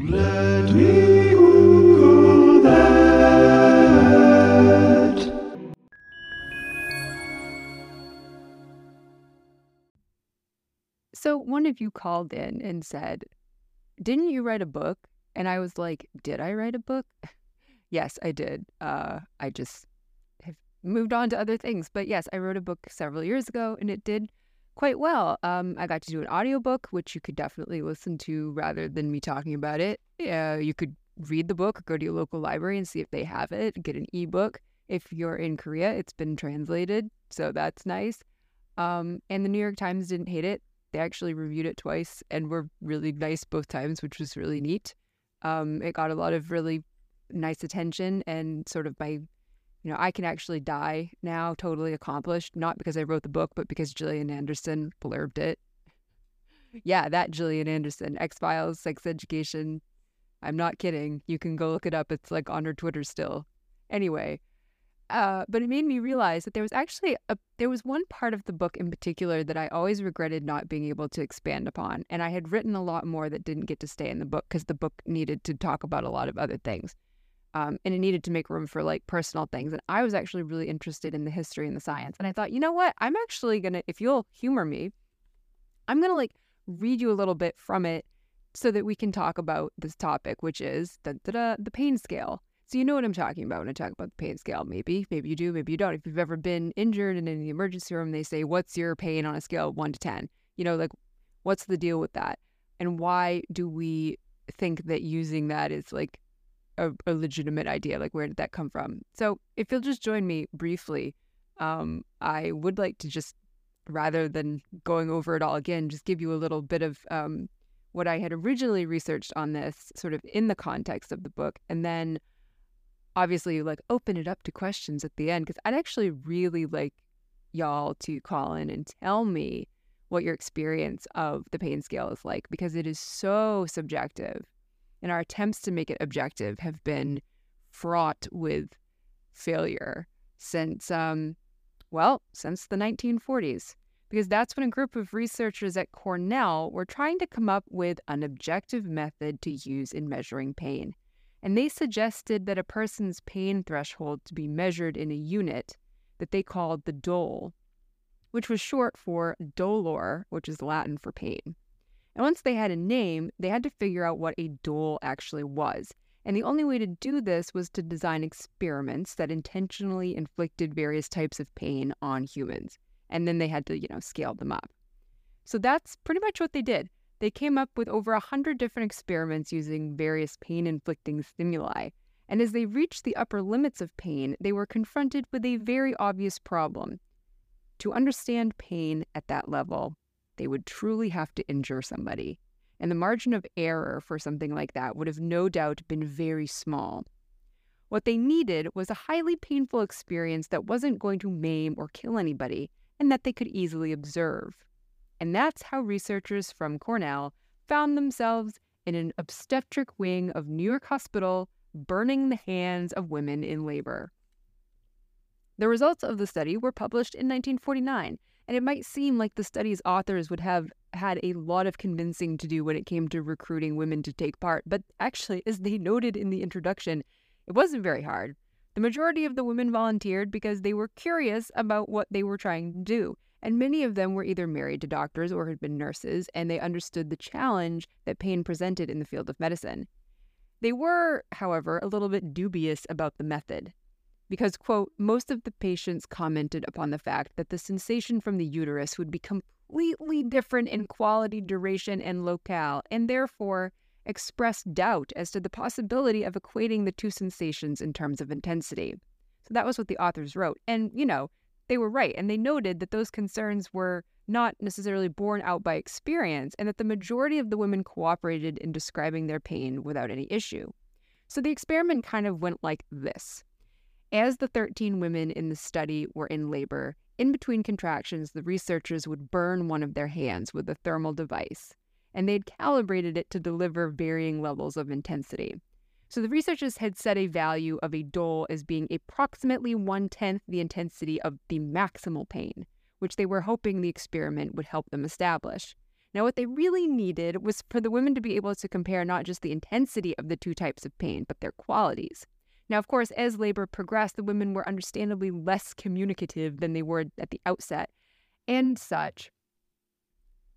Let me Google that. So one of you called in and said, Didn't you write a book? And I was like, Did I write a book? yes, I did. Uh, I just have moved on to other things. But yes, I wrote a book several years ago and it did quite well. Um, I got to do an audiobook, which you could definitely listen to rather than me talking about it. Yeah, you could read the book go to your local library and see if they have it, get an ebook. If you're in Korea, it's been translated, so that's nice. Um, and the New York Times didn't hate it. They actually reviewed it twice and were really nice both times, which was really neat. Um, it got a lot of really nice attention and sort of my, you know, I can actually die now, totally accomplished, not because I wrote the book, but because Gillian Anderson blurbed it. Yeah, that Gillian Anderson, X Files, Sex Education. I'm not kidding. You can go look it up. It's like on her Twitter still. Anyway, uh, but it made me realize that there was actually a there was one part of the book in particular that I always regretted not being able to expand upon, and I had written a lot more that didn't get to stay in the book because the book needed to talk about a lot of other things, um, and it needed to make room for like personal things. And I was actually really interested in the history and the science, and I thought, you know what, I'm actually gonna, if you'll humor me, I'm gonna like read you a little bit from it so that we can talk about this topic, which is the the pain scale. So you know what I'm talking about when I talk about the pain scale. Maybe, maybe you do, maybe you don't. If you've ever been injured and in the emergency room, they say, "What's your pain on a scale of one to 10? You know, like, what's the deal with that? And why do we think that using that is like a, a legitimate idea? Like, where did that come from? So, if you'll just join me briefly, um, I would like to just, rather than going over it all again, just give you a little bit of um, what I had originally researched on this, sort of in the context of the book, and then obviously like open it up to questions at the end because I'd actually really like y'all to call in and tell me what your experience of the pain scale is like because it is so subjective. And our attempts to make it objective have been fraught with failure since, um, well, since the 1940s. Because that's when a group of researchers at Cornell were trying to come up with an objective method to use in measuring pain and they suggested that a person's pain threshold to be measured in a unit that they called the dol, which was short for dolor, which is Latin for pain. And once they had a name, they had to figure out what a dol actually was. And the only way to do this was to design experiments that intentionally inflicted various types of pain on humans. And then they had to, you know, scale them up. So that's pretty much what they did. They came up with over a hundred different experiments using various pain inflicting stimuli. And as they reached the upper limits of pain, they were confronted with a very obvious problem. To understand pain at that level, they would truly have to injure somebody. And the margin of error for something like that would have no doubt been very small. What they needed was a highly painful experience that wasn't going to maim or kill anybody, and that they could easily observe. And that's how researchers from Cornell found themselves in an obstetric wing of New York Hospital burning the hands of women in labor. The results of the study were published in 1949, and it might seem like the study's authors would have had a lot of convincing to do when it came to recruiting women to take part, but actually, as they noted in the introduction, it wasn't very hard. The majority of the women volunteered because they were curious about what they were trying to do, and many of them were either married to doctors or had been nurses, and they understood the challenge that pain presented in the field of medicine. They were, however, a little bit dubious about the method. Because, quote, most of the patients commented upon the fact that the sensation from the uterus would be completely different in quality, duration, and locale, and therefore expressed doubt as to the possibility of equating the two sensations in terms of intensity. So that was what the authors wrote. And, you know, they were right. And they noted that those concerns were not necessarily borne out by experience and that the majority of the women cooperated in describing their pain without any issue. So the experiment kind of went like this. As the 13 women in the study were in labor, in between contractions, the researchers would burn one of their hands with a thermal device, and they'd calibrated it to deliver varying levels of intensity. So the researchers had set a value of a dol as being approximately one tenth the intensity of the maximal pain, which they were hoping the experiment would help them establish. Now, what they really needed was for the women to be able to compare not just the intensity of the two types of pain, but their qualities. Now, of course, as labor progressed, the women were understandably less communicative than they were at the outset. And such,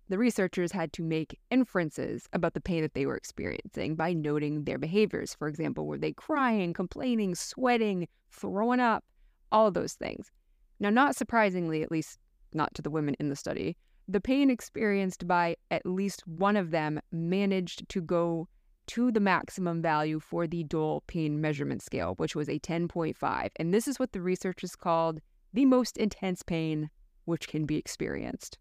the researchers had to make inferences about the pain that they were experiencing by noting their behaviors. For example, were they crying, complaining, sweating, throwing up, all of those things. Now, not surprisingly, at least not to the women in the study, the pain experienced by at least one of them managed to go to the maximum value for the Dol pain measurement scale, which was a 10.5. And this is what the researchers called the most intense pain which can be experienced.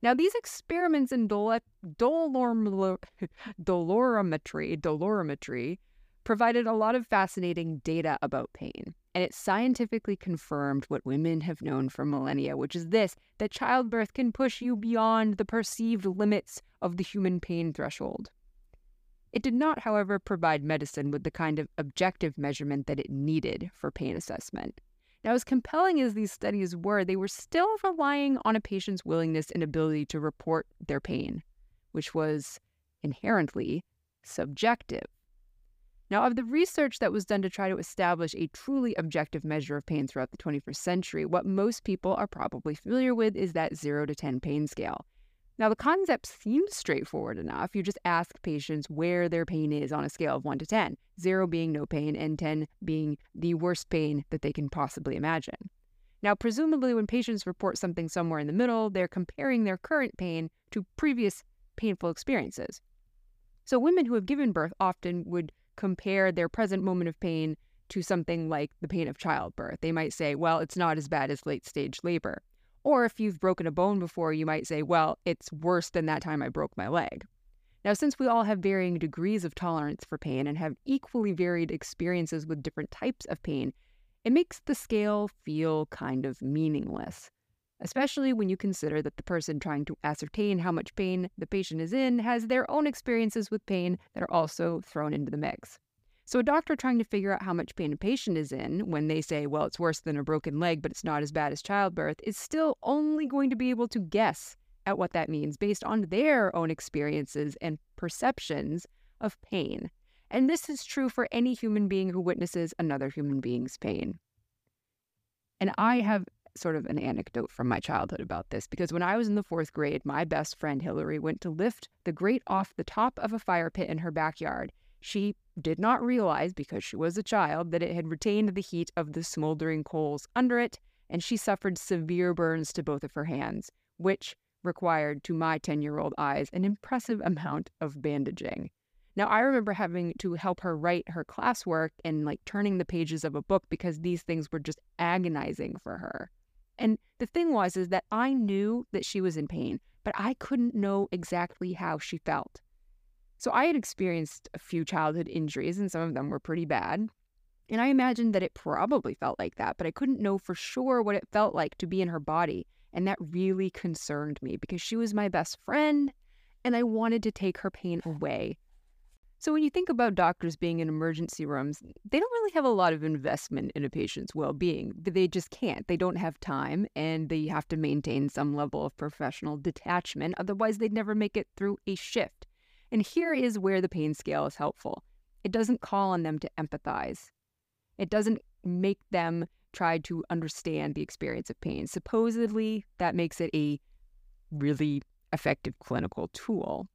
Now, these experiments in dol- dolorimetry, dolorimetry provided a lot of fascinating data about pain and it scientifically confirmed what women have known for millennia, which is this that childbirth can push you beyond the perceived limits of the human pain threshold. It did not, however, provide medicine with the kind of objective measurement that it needed for pain assessment. Now, as compelling as these studies were, they were still relying on a patient's willingness and ability to report their pain, which was inherently subjective. Now, of the research that was done to try to establish a truly objective measure of pain throughout the 21st century, what most people are probably familiar with is that 0 to 10 pain scale. Now, the concept seems straightforward enough. You just ask patients where their pain is on a scale of 1 to 10, 0 being no pain and 10 being the worst pain that they can possibly imagine. Now, presumably, when patients report something somewhere in the middle, they're comparing their current pain to previous painful experiences. So, women who have given birth often would compare their present moment of pain to something like the pain of childbirth. They might say, well, it's not as bad as late stage labor. Or if you've broken a bone before, you might say, well, it's worse than that time I broke my leg. Now, since we all have varying degrees of tolerance for pain and have equally varied experiences with different types of pain, it makes the scale feel kind of meaningless especially when you consider that the person trying to ascertain how much pain the patient is in has their own experiences with pain that are also thrown into the mix. So, a doctor trying to figure out how much pain a patient is in when they say, well, it's worse than a broken leg, but it's not as bad as childbirth, is still only going to be able to guess at what that means based on their own experiences and perceptions of pain. And this is true for any human being who witnesses another human being's pain. And I have sort of an anecdote from my childhood about this because when I was in the fourth grade, my best friend Hillary went to lift the grate off the top of a fire pit in her backyard. She did not realize, because she was a child, that it had retained the heat of the smoldering coals under it, and she suffered severe burns to both of her hands, which required, to my 10 year old eyes, an impressive amount of bandaging. Now, I remember having to help her write her classwork and like turning the pages of a book because these things were just agonizing for her. And the thing was is that I knew that she was in pain, but I couldn't know exactly how she felt. So I had experienced a few childhood injuries and some of them were pretty bad. And I imagined that it probably felt like that, but I couldn't know for sure what it felt like to be in her body. And that really concerned me because she was my best friend and I wanted to take her pain away so, when you think about doctors being in emergency rooms, they don't really have a lot of investment in a patient's well being. They just can't. They don't have time and they have to maintain some level of professional detachment. Otherwise, they'd never make it through a shift. And here is where the pain scale is helpful it doesn't call on them to empathize, it doesn't make them try to understand the experience of pain. Supposedly, that makes it a really effective clinical tool.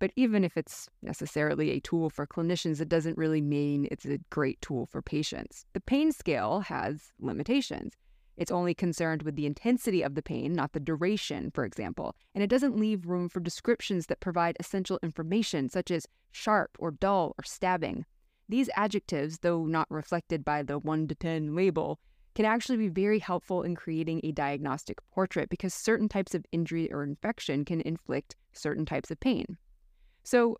But even if it's necessarily a tool for clinicians, it doesn't really mean it's a great tool for patients. The pain scale has limitations. It's only concerned with the intensity of the pain, not the duration, for example, and it doesn't leave room for descriptions that provide essential information, such as sharp or dull or stabbing. These adjectives, though not reflected by the 1 to 10 label, can actually be very helpful in creating a diagnostic portrait because certain types of injury or infection can inflict certain types of pain. So,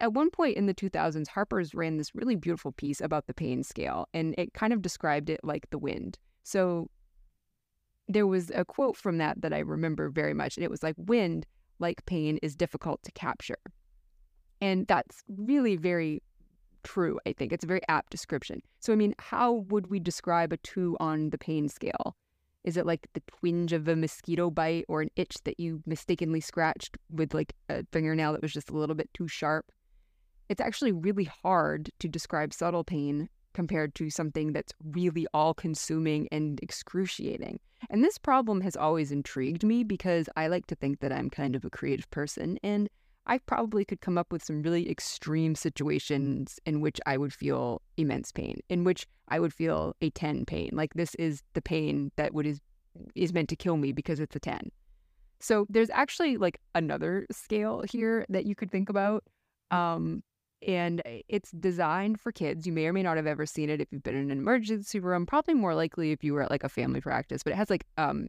at one point in the 2000s, Harper's ran this really beautiful piece about the pain scale, and it kind of described it like the wind. So, there was a quote from that that I remember very much, and it was like, Wind, like pain, is difficult to capture. And that's really very true, I think. It's a very apt description. So, I mean, how would we describe a two on the pain scale? Is it like the twinge of a mosquito bite or an itch that you mistakenly scratched with like a fingernail that was just a little bit too sharp? It's actually really hard to describe subtle pain compared to something that's really all consuming and excruciating. And this problem has always intrigued me because I like to think that I'm kind of a creative person and I probably could come up with some really extreme situations in which I would feel immense pain, in which I would feel a 10 pain. Like this is the pain that would is is meant to kill me because it's a 10. So there's actually like another scale here that you could think about. Um, and it's designed for kids. You may or may not have ever seen it if you've been in an emergency room, probably more likely if you were at like a family practice, but it has like um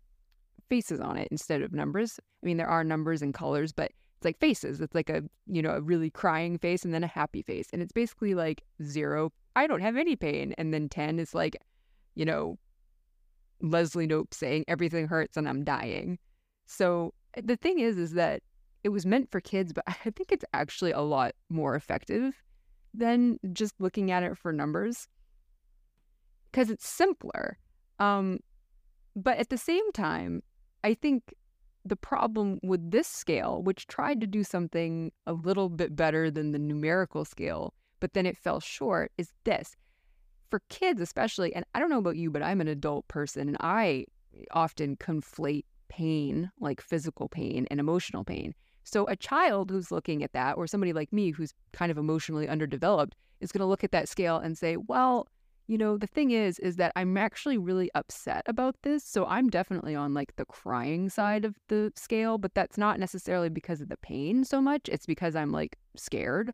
faces on it instead of numbers. I mean, there are numbers and colors, but it's like faces. It's like a, you know, a really crying face and then a happy face. And it's basically like zero, I don't have any pain. And then 10 is like, you know, Leslie Knope saying everything hurts and I'm dying. So eh, the thing is, is that it was meant for kids, but I think it's actually a lot more effective than just looking at it for numbers because it's simpler. Um, but at the same time, I think the problem with this scale, which tried to do something a little bit better than the numerical scale, but then it fell short, is this. For kids, especially, and I don't know about you, but I'm an adult person and I often conflate pain, like physical pain and emotional pain. So a child who's looking at that, or somebody like me who's kind of emotionally underdeveloped, is going to look at that scale and say, well, you know, the thing is, is that I'm actually really upset about this. So I'm definitely on like the crying side of the scale, but that's not necessarily because of the pain so much. It's because I'm like scared,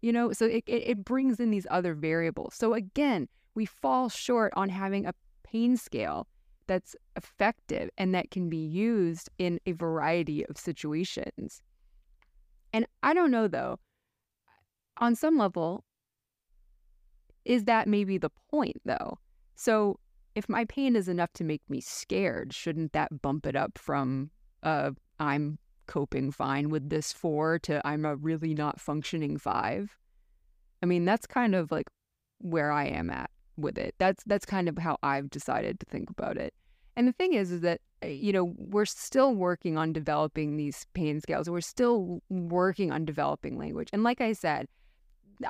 you know? So it, it, it brings in these other variables. So again, we fall short on having a pain scale that's effective and that can be used in a variety of situations. And I don't know though, on some level, is that maybe the point though? So if my pain is enough to make me scared, shouldn't that bump it up from uh I'm coping fine with this 4 to I'm a really not functioning 5? I mean, that's kind of like where I am at with it. That's that's kind of how I've decided to think about it. And the thing is, is that eh, you know we're still working on developing these pain scales. We're still working on developing language. And like I said,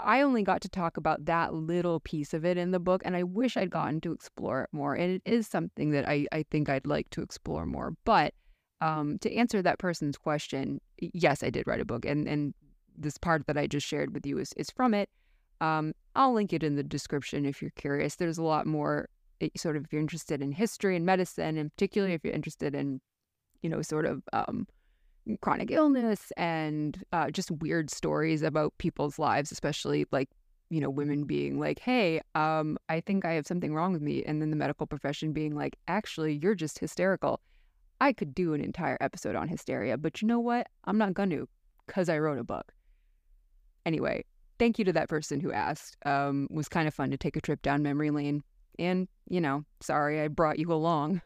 I only got to talk about that little piece of it in the book, and I wish I'd gotten to explore it more. And it is something that I, I think I'd like to explore more. But um, to answer that person's question, yes, I did write a book, and and this part that I just shared with you is is from it. Um, I'll link it in the description if you're curious. There's a lot more, eh, sort of, if you're interested in history and medicine, and particularly if you're interested in, you know, sort of um, chronic illness and uh, just weird stories about people's lives, especially like you know women being like, "Hey, um, I think I have something wrong with me," and then the medical profession being like, "Actually, you're just hysterical." I could do an entire episode on hysteria, but you know what? I'm not to because I wrote a book. Anyway, thank you to that person who asked. Um, was kind of fun to take a trip down memory lane. And, you know, sorry I brought you along.